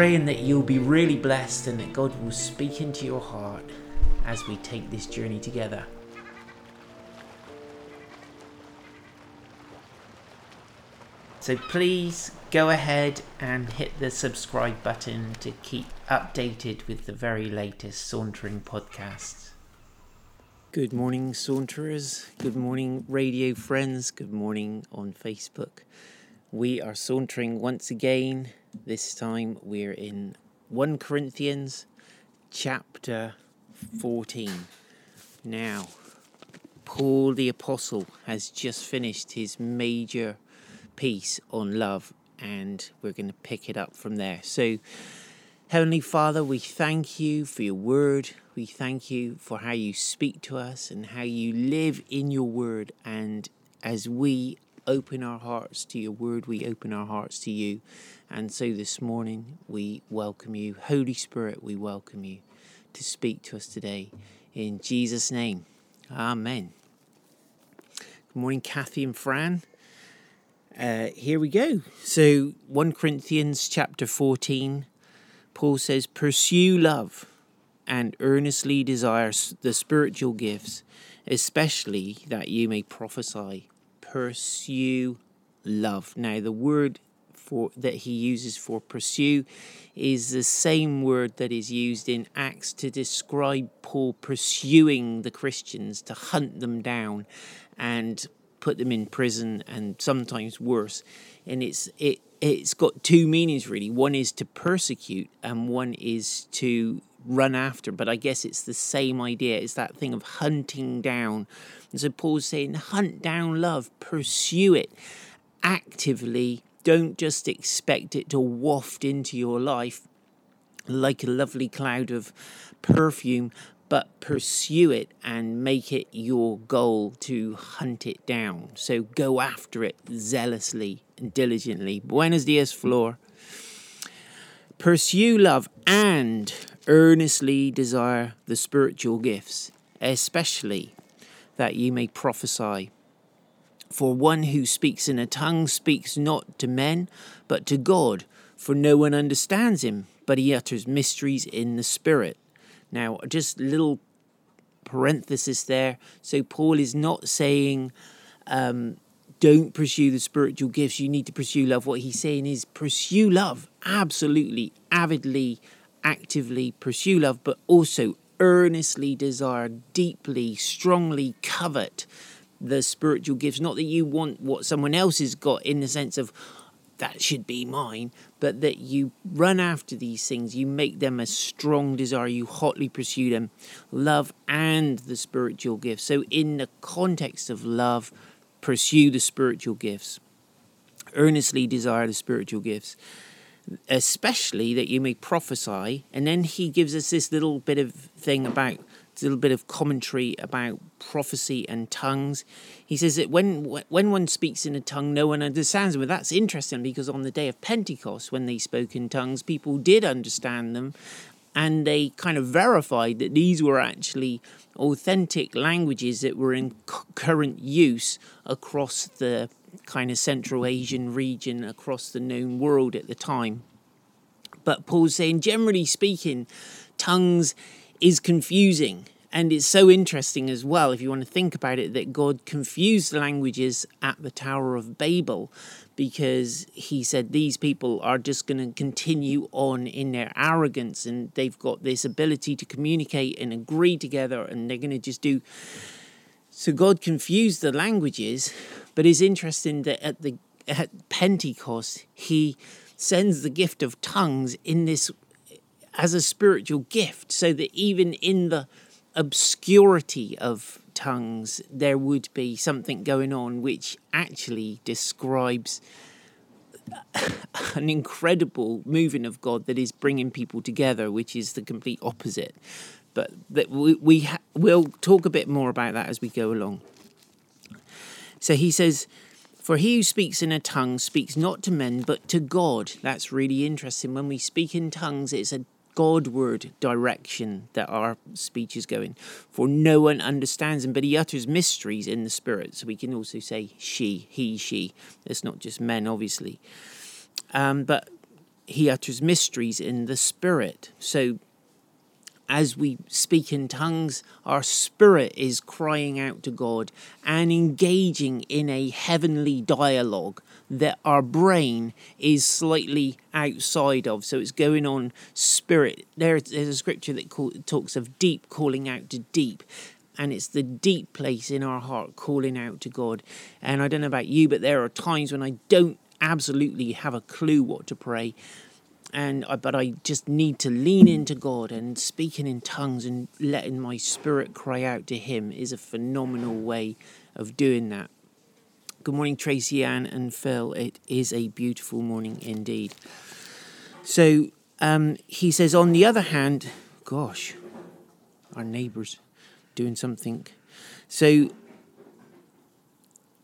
Praying that you'll be really blessed and that God will speak into your heart as we take this journey together. So please go ahead and hit the subscribe button to keep updated with the very latest Sauntering podcasts. Good morning, Saunterers. Good morning, radio friends. Good morning on Facebook. We are sauntering once again. This time we're in 1 Corinthians chapter 14. Now, Paul the Apostle has just finished his major piece on love, and we're going to pick it up from there. So, Heavenly Father, we thank you for your word. We thank you for how you speak to us and how you live in your word. And as we open our hearts to your word, we open our hearts to you. And so this morning, we welcome you. Holy Spirit, we welcome you to speak to us today. In Jesus' name, Amen. Good morning, Kathy and Fran. Uh, here we go. So, 1 Corinthians chapter 14, Paul says, Pursue love and earnestly desire the spiritual gifts, especially that you may prophesy. Pursue love. Now, the word for that he uses for pursue is the same word that is used in Acts to describe Paul pursuing the Christians to hunt them down and put them in prison and sometimes worse. And it's it it's got two meanings really. One is to persecute and one is to run after. But I guess it's the same idea. It's that thing of hunting down. And so Paul's saying, hunt down love, pursue it actively. Don't just expect it to waft into your life like a lovely cloud of perfume, but pursue it and make it your goal to hunt it down. So go after it zealously and diligently. Buenos dias, Flor. Pursue love and earnestly desire the spiritual gifts, especially that you may prophesy. For one who speaks in a tongue speaks not to men, but to God, for no one understands him, but he utters mysteries in the Spirit. Now, just little parenthesis there. So, Paul is not saying um, don't pursue the spiritual gifts, you need to pursue love. What he's saying is pursue love, absolutely, avidly, actively pursue love, but also earnestly desire, deeply, strongly covet the spiritual gifts. Not that you want what someone else has got in the sense of, that should be mine, but that you run after these things, you make them a strong desire, you hotly pursue them, love and the spiritual gifts. So, in the context of love, pursue the spiritual gifts, earnestly desire the spiritual gifts, especially that you may prophesy. And then he gives us this little bit of thing about a little bit of commentary about prophecy and tongues. He says that when when one speaks in a tongue, no one understands them. But that's interesting because on the day of Pentecost, when they spoke in tongues, people did understand them, and they kind of verified that these were actually authentic languages that were in current use across the kind of Central Asian region, across the known world at the time. But Paul's saying, generally speaking, tongues is confusing. And it's so interesting as well, if you want to think about it, that God confused the languages at the Tower of Babel because he said these people are just going to continue on in their arrogance and they've got this ability to communicate and agree together and they're going to just do. So God confused the languages, but it's interesting that at the at Pentecost, he sends the gift of tongues in this as a spiritual gift, so that even in the obscurity of tongues, there would be something going on which actually describes an incredible moving of God that is bringing people together, which is the complete opposite. But that we, we ha- we'll talk a bit more about that as we go along. So he says, For he who speaks in a tongue speaks not to men, but to God. That's really interesting. When we speak in tongues, it's a Godward direction that our speech is going. For no one understands him, but he utters mysteries in the spirit. So we can also say she, he, she. It's not just men, obviously. Um, but he utters mysteries in the spirit. So as we speak in tongues, our spirit is crying out to God and engaging in a heavenly dialogue that our brain is slightly outside of. So it's going on spirit. There, there's a scripture that call, talks of deep calling out to deep. And it's the deep place in our heart calling out to God. And I don't know about you, but there are times when I don't absolutely have a clue what to pray and but I just need to lean into God and speaking in tongues and letting my spirit cry out to Him is a phenomenal way of doing that. Good morning, Tracy Ann and Phil. It is a beautiful morning indeed. So um, he says, on the other hand, gosh, our neighbours doing something. So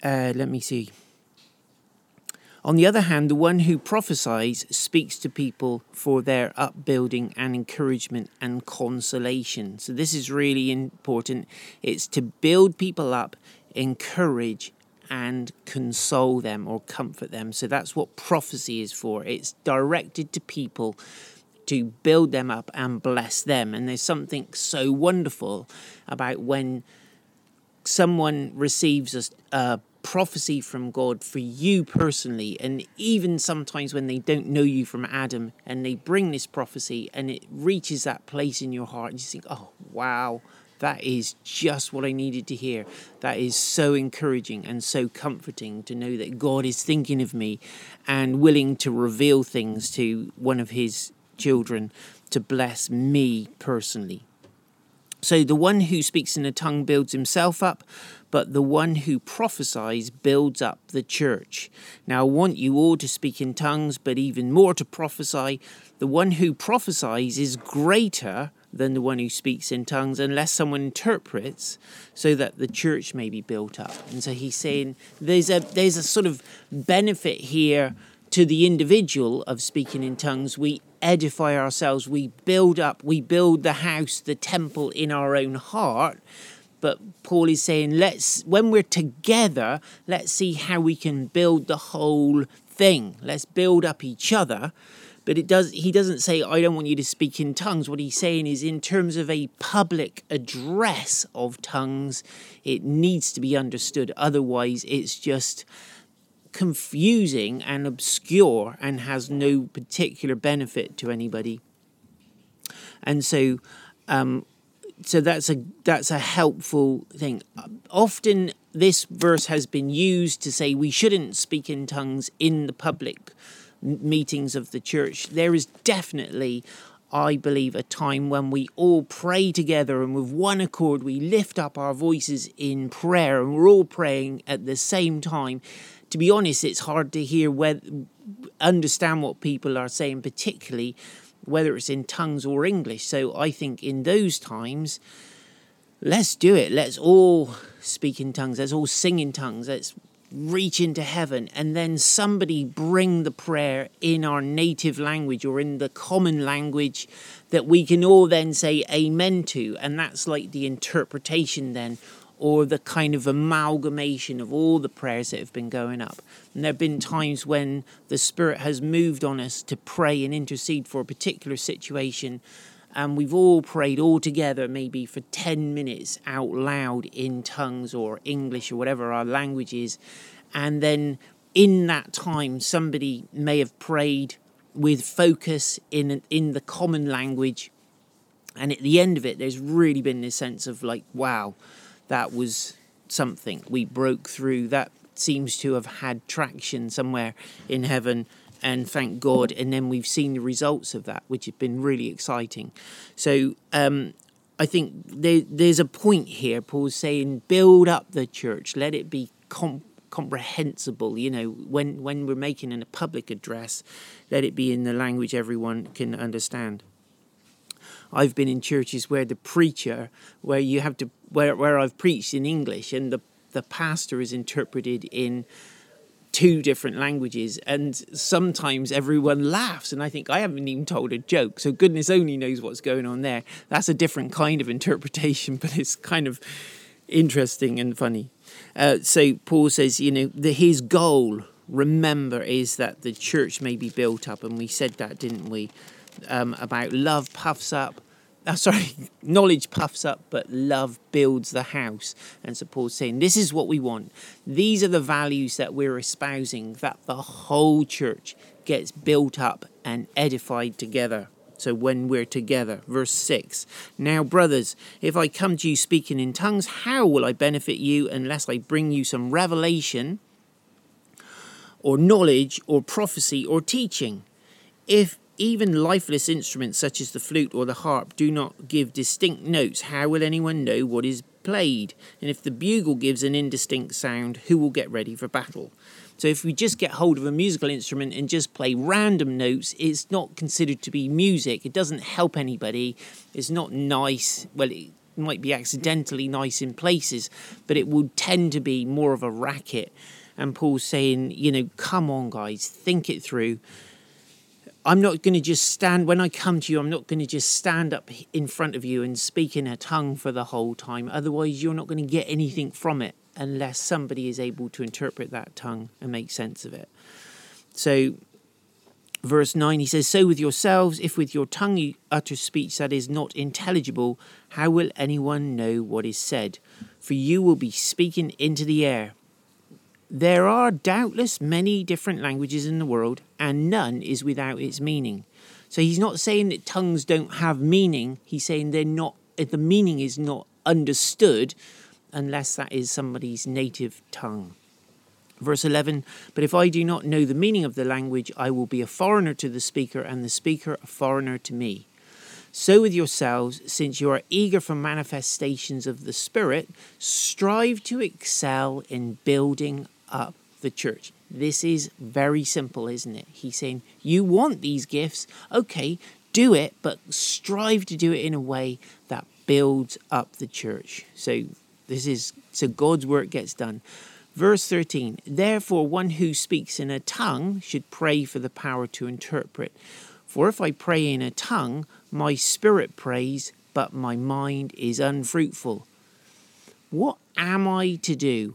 uh, let me see. On the other hand, the one who prophesies speaks to people for their upbuilding and encouragement and consolation. So, this is really important. It's to build people up, encourage, and console them or comfort them. So, that's what prophecy is for. It's directed to people to build them up and bless them. And there's something so wonderful about when someone receives a, a prophecy from God for you personally. And even sometimes when they don't know you from Adam and they bring this prophecy and it reaches that place in your heart, and you think, oh, wow, that is just what I needed to hear. That is so encouraging and so comforting to know that God is thinking of me and willing to reveal things to one of his children to bless me personally. So the one who speaks in a tongue builds himself up, but the one who prophesies builds up the church. Now, I want you all to speak in tongues, but even more to prophesy. The one who prophesies is greater than the one who speaks in tongues, unless someone interprets, so that the church may be built up. And so he's saying there's a there's a sort of benefit here to the individual of speaking in tongues. We edify ourselves, we build up, we build the house, the temple in our own heart but Paul is saying, let's, when we're together, let's see how we can build the whole thing. Let's build up each other. But it does, he doesn't say, I don't want you to speak in tongues. What he's saying is, in terms of a public address of tongues, it needs to be understood. Otherwise, it's just confusing and obscure and has no particular benefit to anybody. And so, um, so that's a that's a helpful thing. Often this verse has been used to say we shouldn't speak in tongues in the public meetings of the church. There is definitely I believe, a time when we all pray together and with one accord we lift up our voices in prayer and we're all praying at the same time. To be honest, it's hard to hear whether, understand what people are saying, particularly whether it's in tongues or English. So I think in those times, let's do it. Let's all speak in tongues. Let's all sing in tongues. Let's reach into heaven and then somebody bring the prayer in our native language or in the common language that we can all then say amen to and that's like the interpretation then or the kind of amalgamation of all the prayers that have been going up. And there have been times when the Spirit has moved on us to pray and intercede for a particular situation, and we've all prayed all together, maybe for 10 minutes out loud in tongues or English or whatever our language is. And then in that time, somebody may have prayed with focus in, in the common language. And at the end of it, there's really been this sense of like, wow, that was something. We broke through. That seems to have had traction somewhere in heaven, and thank God. And then we've seen the results of that, which have been really exciting. So, um, I think there, there's a point here. Paul's saying, build up the church, let it be com- comprehensible. You know, when when we're making a public address, let it be in the language everyone can understand. I've been in churches where the preacher, where you have to, where where I've preached in English, and the the pastor is interpreted in two different languages and sometimes everyone laughs and i think i haven't even told a joke so goodness only knows what's going on there. That's a different kind of interpretation but it's kind of interesting and funny. Uh, so paul says you know his goal remember is that the church may be built up and we said that didn't we? Um, about love puffs up uh, sorry, knowledge puffs up, but love builds the house. And so Paul's saying, this is what we want. These are the values that we're espousing, that the whole church gets built up and edified together. So when we're together, verse 6 Now, brothers, if I come to you speaking in tongues, how will I benefit you unless I bring you some revelation or knowledge or prophecy or teaching? If even lifeless instruments such as the flute or the harp do not give distinct notes. How will anyone know what is played? And if the bugle gives an indistinct sound, who will get ready for battle? So if we just get hold of a musical instrument and just play random notes, it's not considered to be music. It doesn't help anybody. It's not nice. Well, it might be accidentally nice in places, but it would tend to be more of a racket. And Paul's saying, you know, come on, guys, think it through. I'm not going to just stand, when I come to you, I'm not going to just stand up in front of you and speak in a tongue for the whole time. Otherwise, you're not going to get anything from it unless somebody is able to interpret that tongue and make sense of it. So, verse 9, he says, So with yourselves, if with your tongue you utter speech that is not intelligible, how will anyone know what is said? For you will be speaking into the air. There are doubtless many different languages in the world, and none is without its meaning. So he's not saying that tongues don't have meaning, he's saying they're not, the meaning is not understood unless that is somebody's native tongue. Verse 11 But if I do not know the meaning of the language, I will be a foreigner to the speaker, and the speaker a foreigner to me. So with yourselves, since you are eager for manifestations of the Spirit, strive to excel in building up the church. This is very simple, isn't it? He's saying, You want these gifts, okay, do it, but strive to do it in a way that builds up the church. So this is so God's work gets done. Verse 13 Therefore, one who speaks in a tongue should pray for the power to interpret. For if I pray in a tongue, my spirit prays, but my mind is unfruitful. What am I to do?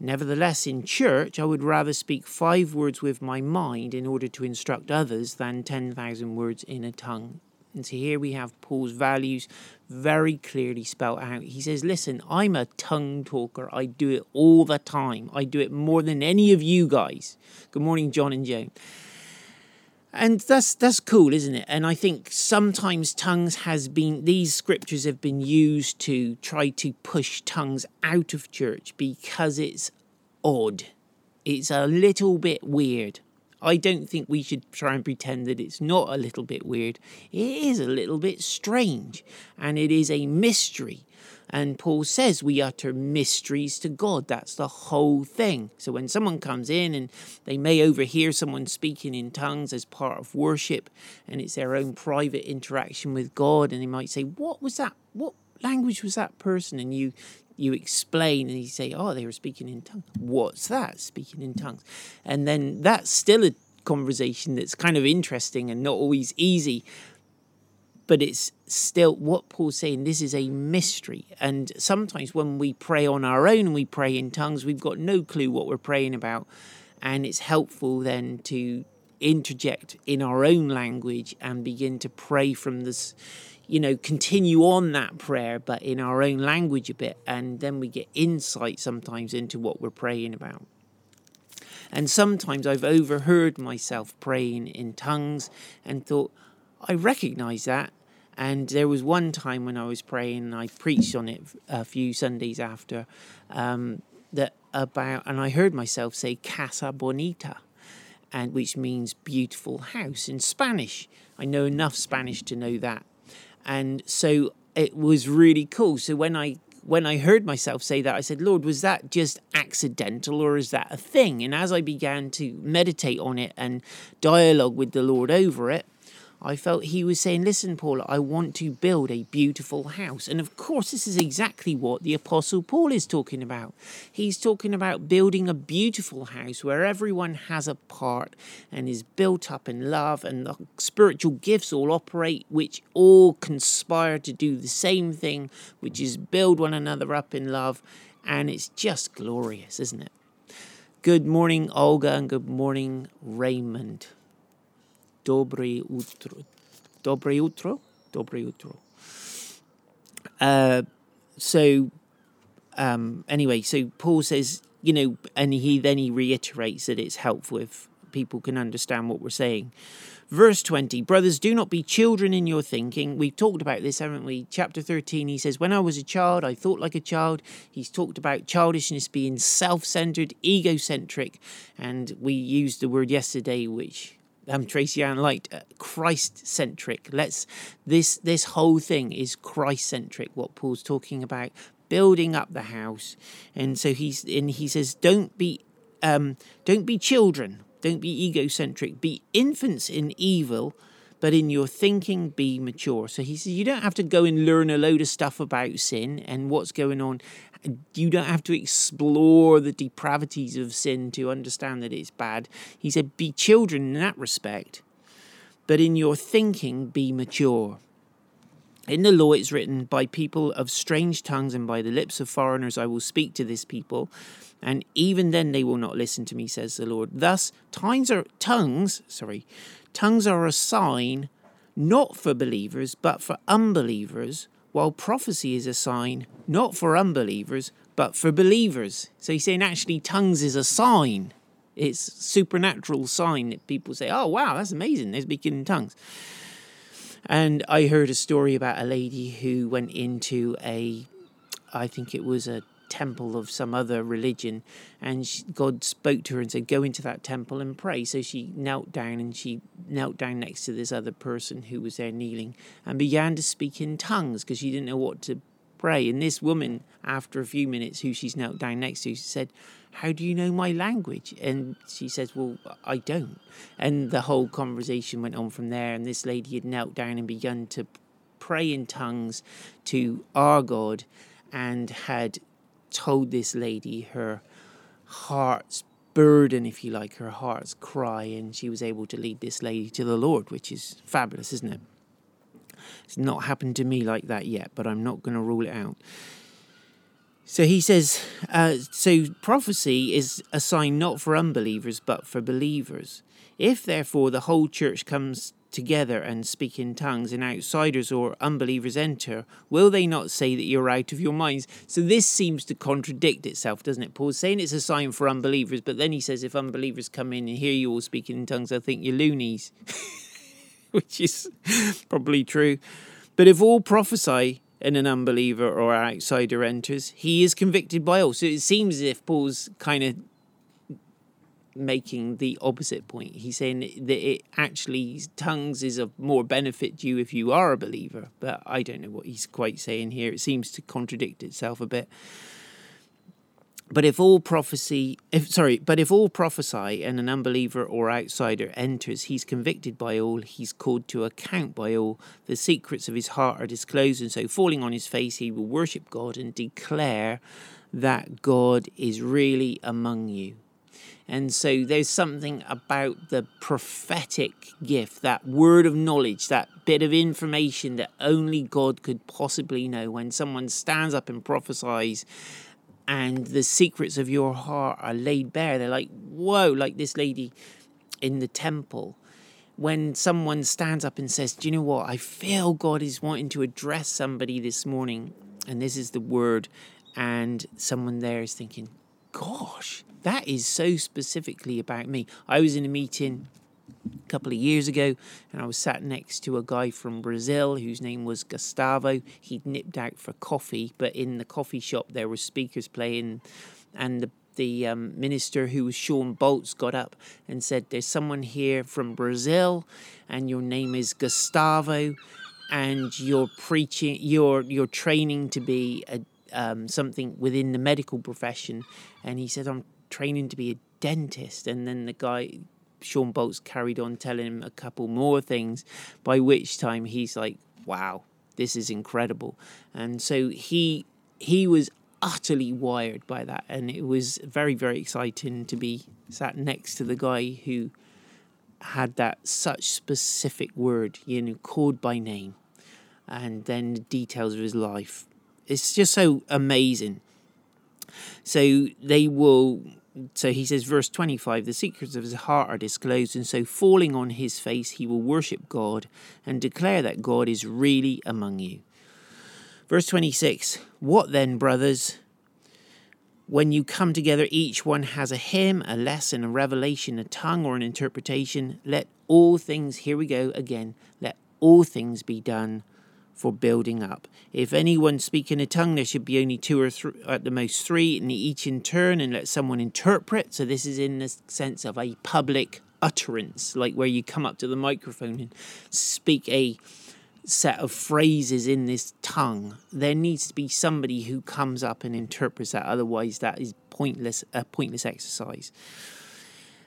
Nevertheless, in church, I would rather speak five words with my mind in order to instruct others than 10,000 words in a tongue. And so here we have Paul's values very clearly spelled out. He says, Listen, I'm a tongue talker. I do it all the time. I do it more than any of you guys. Good morning, John and Joan. And that's that's cool, isn't it? And I think sometimes tongues has been these scriptures have been used to try to push tongues out of church because it's odd. It's a little bit weird. I don't think we should try and pretend that it's not a little bit weird. It is a little bit strange and it is a mystery. And Paul says we utter mysteries to God. That's the whole thing. So when someone comes in and they may overhear someone speaking in tongues as part of worship, and it's their own private interaction with God, and they might say, What was that? What language was that person? And you you explain and you say, Oh, they were speaking in tongues. What's that? Speaking in tongues. And then that's still a conversation that's kind of interesting and not always easy but it's still what Paul's saying. This is a mystery. And sometimes when we pray on our own we pray in tongues, we've got no clue what we're praying about. And it's helpful then to interject in our own language and begin to pray from this, you know, continue on that prayer, but in our own language a bit. And then we get insight sometimes into what we're praying about. And sometimes I've overheard myself praying in tongues and thought, I recognize that. And there was one time when I was praying, and I preached on it a few Sundays after, um, that about, and I heard myself say Casa Bonita, and which means beautiful house in Spanish. I know enough Spanish to know that and so it was really cool. So when I when I heard myself say that, I said, Lord, was that just accidental or is that a thing? And as I began to meditate on it and dialogue with the Lord over it, I felt he was saying, Listen, Paul, I want to build a beautiful house. And of course, this is exactly what the Apostle Paul is talking about. He's talking about building a beautiful house where everyone has a part and is built up in love, and the spiritual gifts all operate, which all conspire to do the same thing, which is build one another up in love. And it's just glorious, isn't it? Good morning, Olga, and good morning, Raymond. Dobry utro. Dobry utro? Dobry utro. Uh, so, um, anyway, so Paul says, you know, and he then he reiterates that it's helpful if people can understand what we're saying. Verse 20, brothers, do not be children in your thinking. We've talked about this, haven't we? Chapter 13, he says, When I was a child, I thought like a child. He's talked about childishness being self centered, egocentric, and we used the word yesterday, which um, Tracy Ann liked uh, Christ centric. Let's this this whole thing is Christ centric. What Paul's talking about, building up the house, and so he's and he says, don't be um, don't be children, don't be egocentric, be infants in evil, but in your thinking be mature. So he says you don't have to go and learn a load of stuff about sin and what's going on you don't have to explore the depravities of sin to understand that it's bad. He said, Be children in that respect, but in your thinking, be mature. In the law, it's written, By people of strange tongues and by the lips of foreigners I will speak to this people, and even then they will not listen to me, says the Lord. Thus, tongues are tongues, sorry, tongues are a sign not for believers, but for unbelievers while prophecy is a sign not for unbelievers, but for believers. So he's saying actually tongues is a sign. It's supernatural sign that people say, oh wow, that's amazing, they're speaking in tongues. And I heard a story about a lady who went into a I think it was a temple of some other religion, and she, God spoke to her and said, "Go into that temple and pray." So she knelt down, and she knelt down next to this other person who was there kneeling, and began to speak in tongues because she didn't know what to pray. And this woman, after a few minutes, who she's knelt down next to, said, how do you know my language? And she says, Well, I don't. And the whole conversation went on from there. And this lady had knelt down and begun to pray in tongues to our God and had told this lady her heart's burden, if you like, her heart's cry, and she was able to lead this lady to the Lord, which is fabulous, isn't it? It's not happened to me like that yet, but I'm not going to rule it out. So he says, uh, so prophecy is a sign not for unbelievers, but for believers. If therefore the whole church comes together and speak in tongues, and outsiders or unbelievers enter, will they not say that you're out of your minds? So this seems to contradict itself, doesn't it? Paul's saying it's a sign for unbelievers, but then he says if unbelievers come in and hear you all speaking in tongues, they'll think you're loonies, which is probably true. But if all prophesy, and an unbeliever or outsider enters, he is convicted by all. So it seems as if Paul's kind of making the opposite point. He's saying that it actually tongues is of more benefit to you if you are a believer. But I don't know what he's quite saying here. It seems to contradict itself a bit. But if all prophecy, if sorry, but if all prophesy and an unbeliever or outsider enters, he's convicted by all, he's called to account by all. The secrets of his heart are disclosed, and so falling on his face, he will worship God and declare that God is really among you. And so there's something about the prophetic gift, that word of knowledge, that bit of information that only God could possibly know. When someone stands up and prophesies and the secrets of your heart are laid bare, they're like, whoa, like this lady in the temple. when someone stands up and says, Do you know what? I feel God is wanting to address somebody this morning, and this is the word, and someone there is thinking, Gosh, that is so specifically about me. I was in a meeting a couple of years ago, and I was sat next to a guy from Brazil whose name was Gustavo. He'd nipped out for coffee, but in the coffee shop there were speakers playing, and the the um, minister who was Shawn Bolz got up and said, "There's someone here from Brazil, and your name is Gustavo, and you're preaching, you're you're training to be a um, something within the medical profession." And he said, "I'm training to be a dentist." And then the guy, Shawn Bolz, carried on telling him a couple more things. By which time he's like, "Wow, this is incredible!" And so he he was utterly wired by that. And it was very, very exciting to be sat next to the guy who had that such specific word, you know, called by name, and then the details of his life. It's just so amazing. So they will. So he says, verse 25, the secrets of his heart are disclosed, and so falling on his face, he will worship God and declare that God is really among you. Verse 26 What then, brothers? When you come together, each one has a hymn, a lesson, a revelation, a tongue, or an interpretation. Let all things, here we go again, let all things be done for building up. If anyone speak in a tongue, there should be only two or three, at the most three, and each in turn, and let someone interpret. So this is in the sense of a public utterance, like where you come up to the microphone and speak a set of phrases in this tongue. There needs to be somebody who comes up and interprets that. Otherwise, that is pointless a pointless exercise.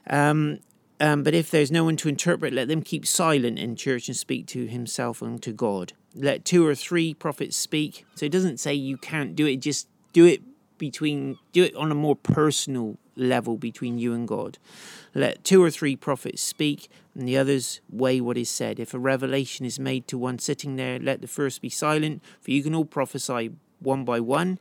Um, um, but if there's no one to interpret, let them keep silent in church and speak to himself and to God. Let two or three prophets speak. So it doesn't say you can't do it. Just do it between do it on a more personal level between you and God. Let two or three prophets speak, and the others weigh what is said. If a revelation is made to one sitting there, let the first be silent, for you can all prophesy one by one,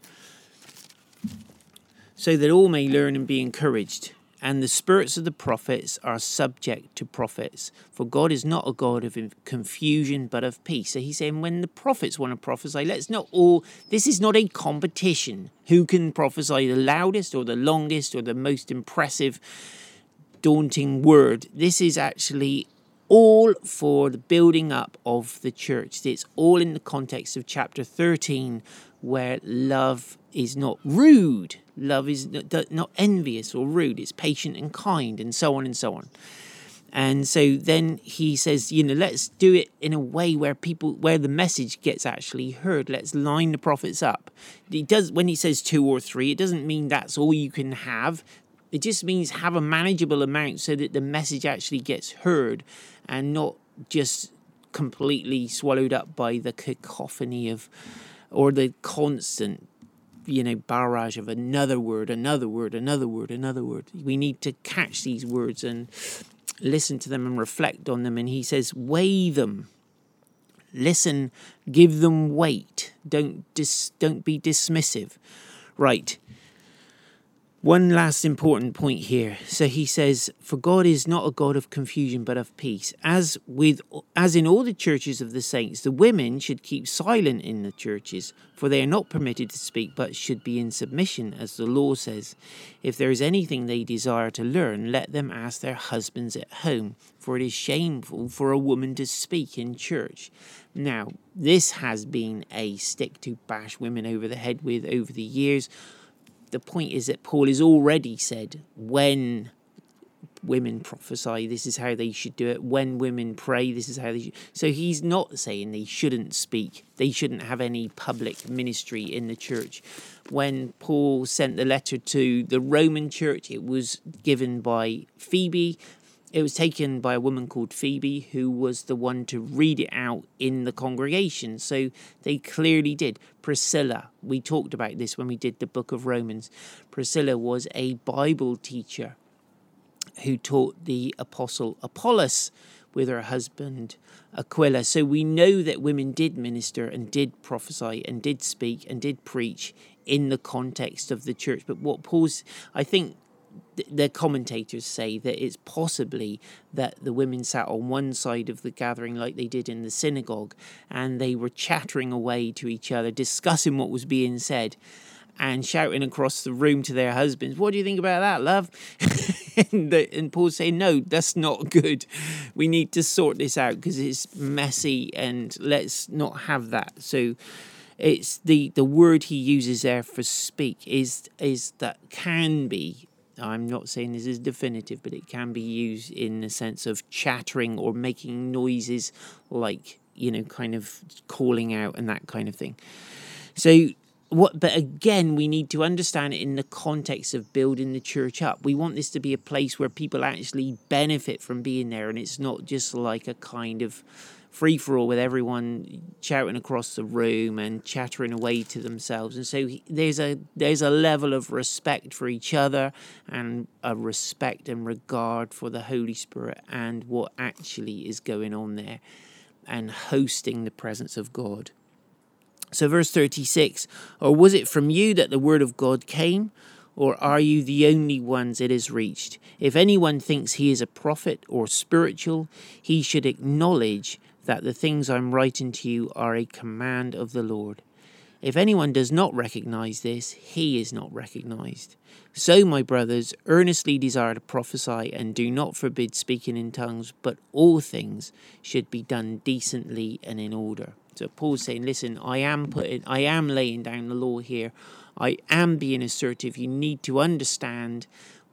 so that all may learn and be encouraged. And the spirits of the prophets are subject to prophets. For God is not a God of confusion, but of peace. So he's saying when the prophets want to prophesy, let's not all, this is not a competition. Who can prophesy the loudest or the longest or the most impressive, daunting word? This is actually all for the building up of the church. It's all in the context of chapter 13, where love is not rude, love is not envious or rude, it's patient and kind, and so on and so on. And so then he says, you know, let's do it in a way where people, where the message gets actually heard. Let's line the prophets up. He does when he says two or three, it doesn't mean that's all you can have. It just means have a manageable amount so that the message actually gets heard and not just completely swallowed up by the cacophony of or the constant you know barrage of another word another word another word another word. We need to catch these words and listen to them and reflect on them. And he says weigh them. Listen. Give them weight. Don't dis- don't be dismissive. Right one last important point here. So he says, "For God is not a God of confusion, but of peace." As with as in all the churches of the saints, the women should keep silent in the churches, for they are not permitted to speak, but should be in submission, as the law says. If there is anything they desire to learn, let them ask their husbands at home, for it is shameful for a woman to speak in church. Now, this has been a stick to bash women over the head with over the years the point is that Paul has already said when women prophesy, this is how they should do it. When women pray, this is how they should. So he's not saying they shouldn't speak, they shouldn't have any public ministry in the church. When Paul sent the letter to the Roman church, it was given by Phoebe it was taken by a woman called Phoebe, who was the one to read it out in the congregation. So they clearly did. Priscilla, we talked about this when we did the book of Romans. Priscilla was a Bible teacher who taught the apostle Apollos with her husband Aquila. So we know that women did minister and did prophesy and did speak and did preach in the context of the church. But what Paul's, I think, the commentators say that it's possibly that the women sat on one side of the gathering like they did in the synagogue and they were chattering away to each other discussing what was being said and shouting across the room to their husbands what do you think about that love? And, the, and paul's saying no that's not good. We need to sort this out because it's messy and let's not have that. So it's the the word he uses there for speak is is that can be I'm not saying this is definitive, but it can be used in the sense of chattering or making noises like, you know, kind of calling out and that kind of thing. So, what, but again, we need to understand it in the context of building the church up. We want this to be a place where people actually benefit from being there, and it's not just like a kind of free for all with everyone shouting across the room and chattering away to themselves. And so there's a there's a level of respect for each other and a respect and regard for the Holy Spirit and what actually is going on there and hosting the presence of God. So verse 36, or was it from you that the word of God came? Or are you the only ones it has reached? If anyone thinks he is a prophet or spiritual, he should acknowledge that the things I'm writing to you are a command of the Lord. If anyone does not recognize this, he is not recognized. So, my brothers, earnestly desire to prophesy and do not forbid speaking in tongues, but all things should be done decently and in order. So Paul's saying, listen, I am putting I am laying down the law here. I am being assertive. You need to understand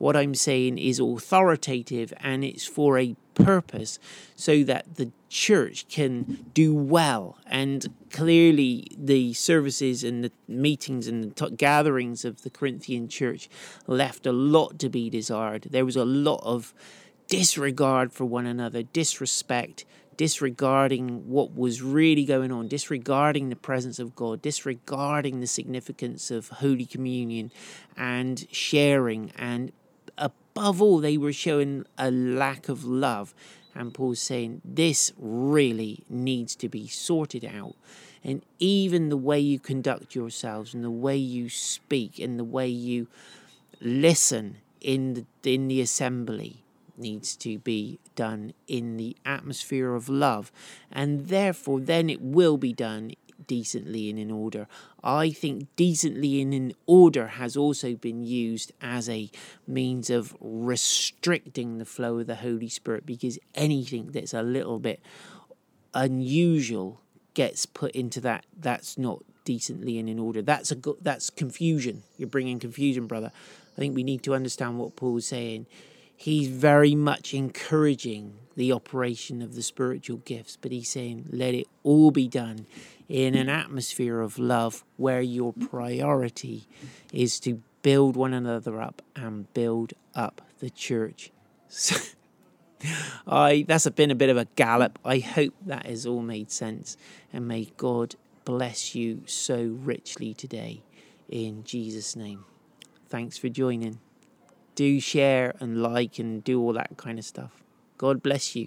what I'm saying is authoritative and it's for a purpose so that the church can do well. And clearly, the services and the meetings and the t- gatherings of the Corinthian church left a lot to be desired. There was a lot of disregard for one another, disrespect, disregarding what was really going on, disregarding the presence of God, disregarding the significance of Holy Communion and sharing and above all, they were showing a lack of love. And Paul's saying this really needs to be sorted out. And even the way you conduct yourselves and the way you speak and the way you listen in the, in the assembly needs to be done in the atmosphere of love. And therefore, then it will be done decently and in order. I think decently and in order has also been used as a means of restricting the flow of the Holy Spirit because anything that's a little bit unusual gets put into that that's not decently and in order. That's a that's confusion. You're bringing confusion brother. I think we need to understand what paul's saying. He's very much encouraging the operation of the spiritual gifts but he's saying let it all be done in an atmosphere of love where your priority is to build one another up and build up the church. I that's been a bit of a gallop. I hope that has all made sense and may God bless you so richly today in Jesus name. Thanks for joining. Do share and like and do all that kind of stuff. God bless you.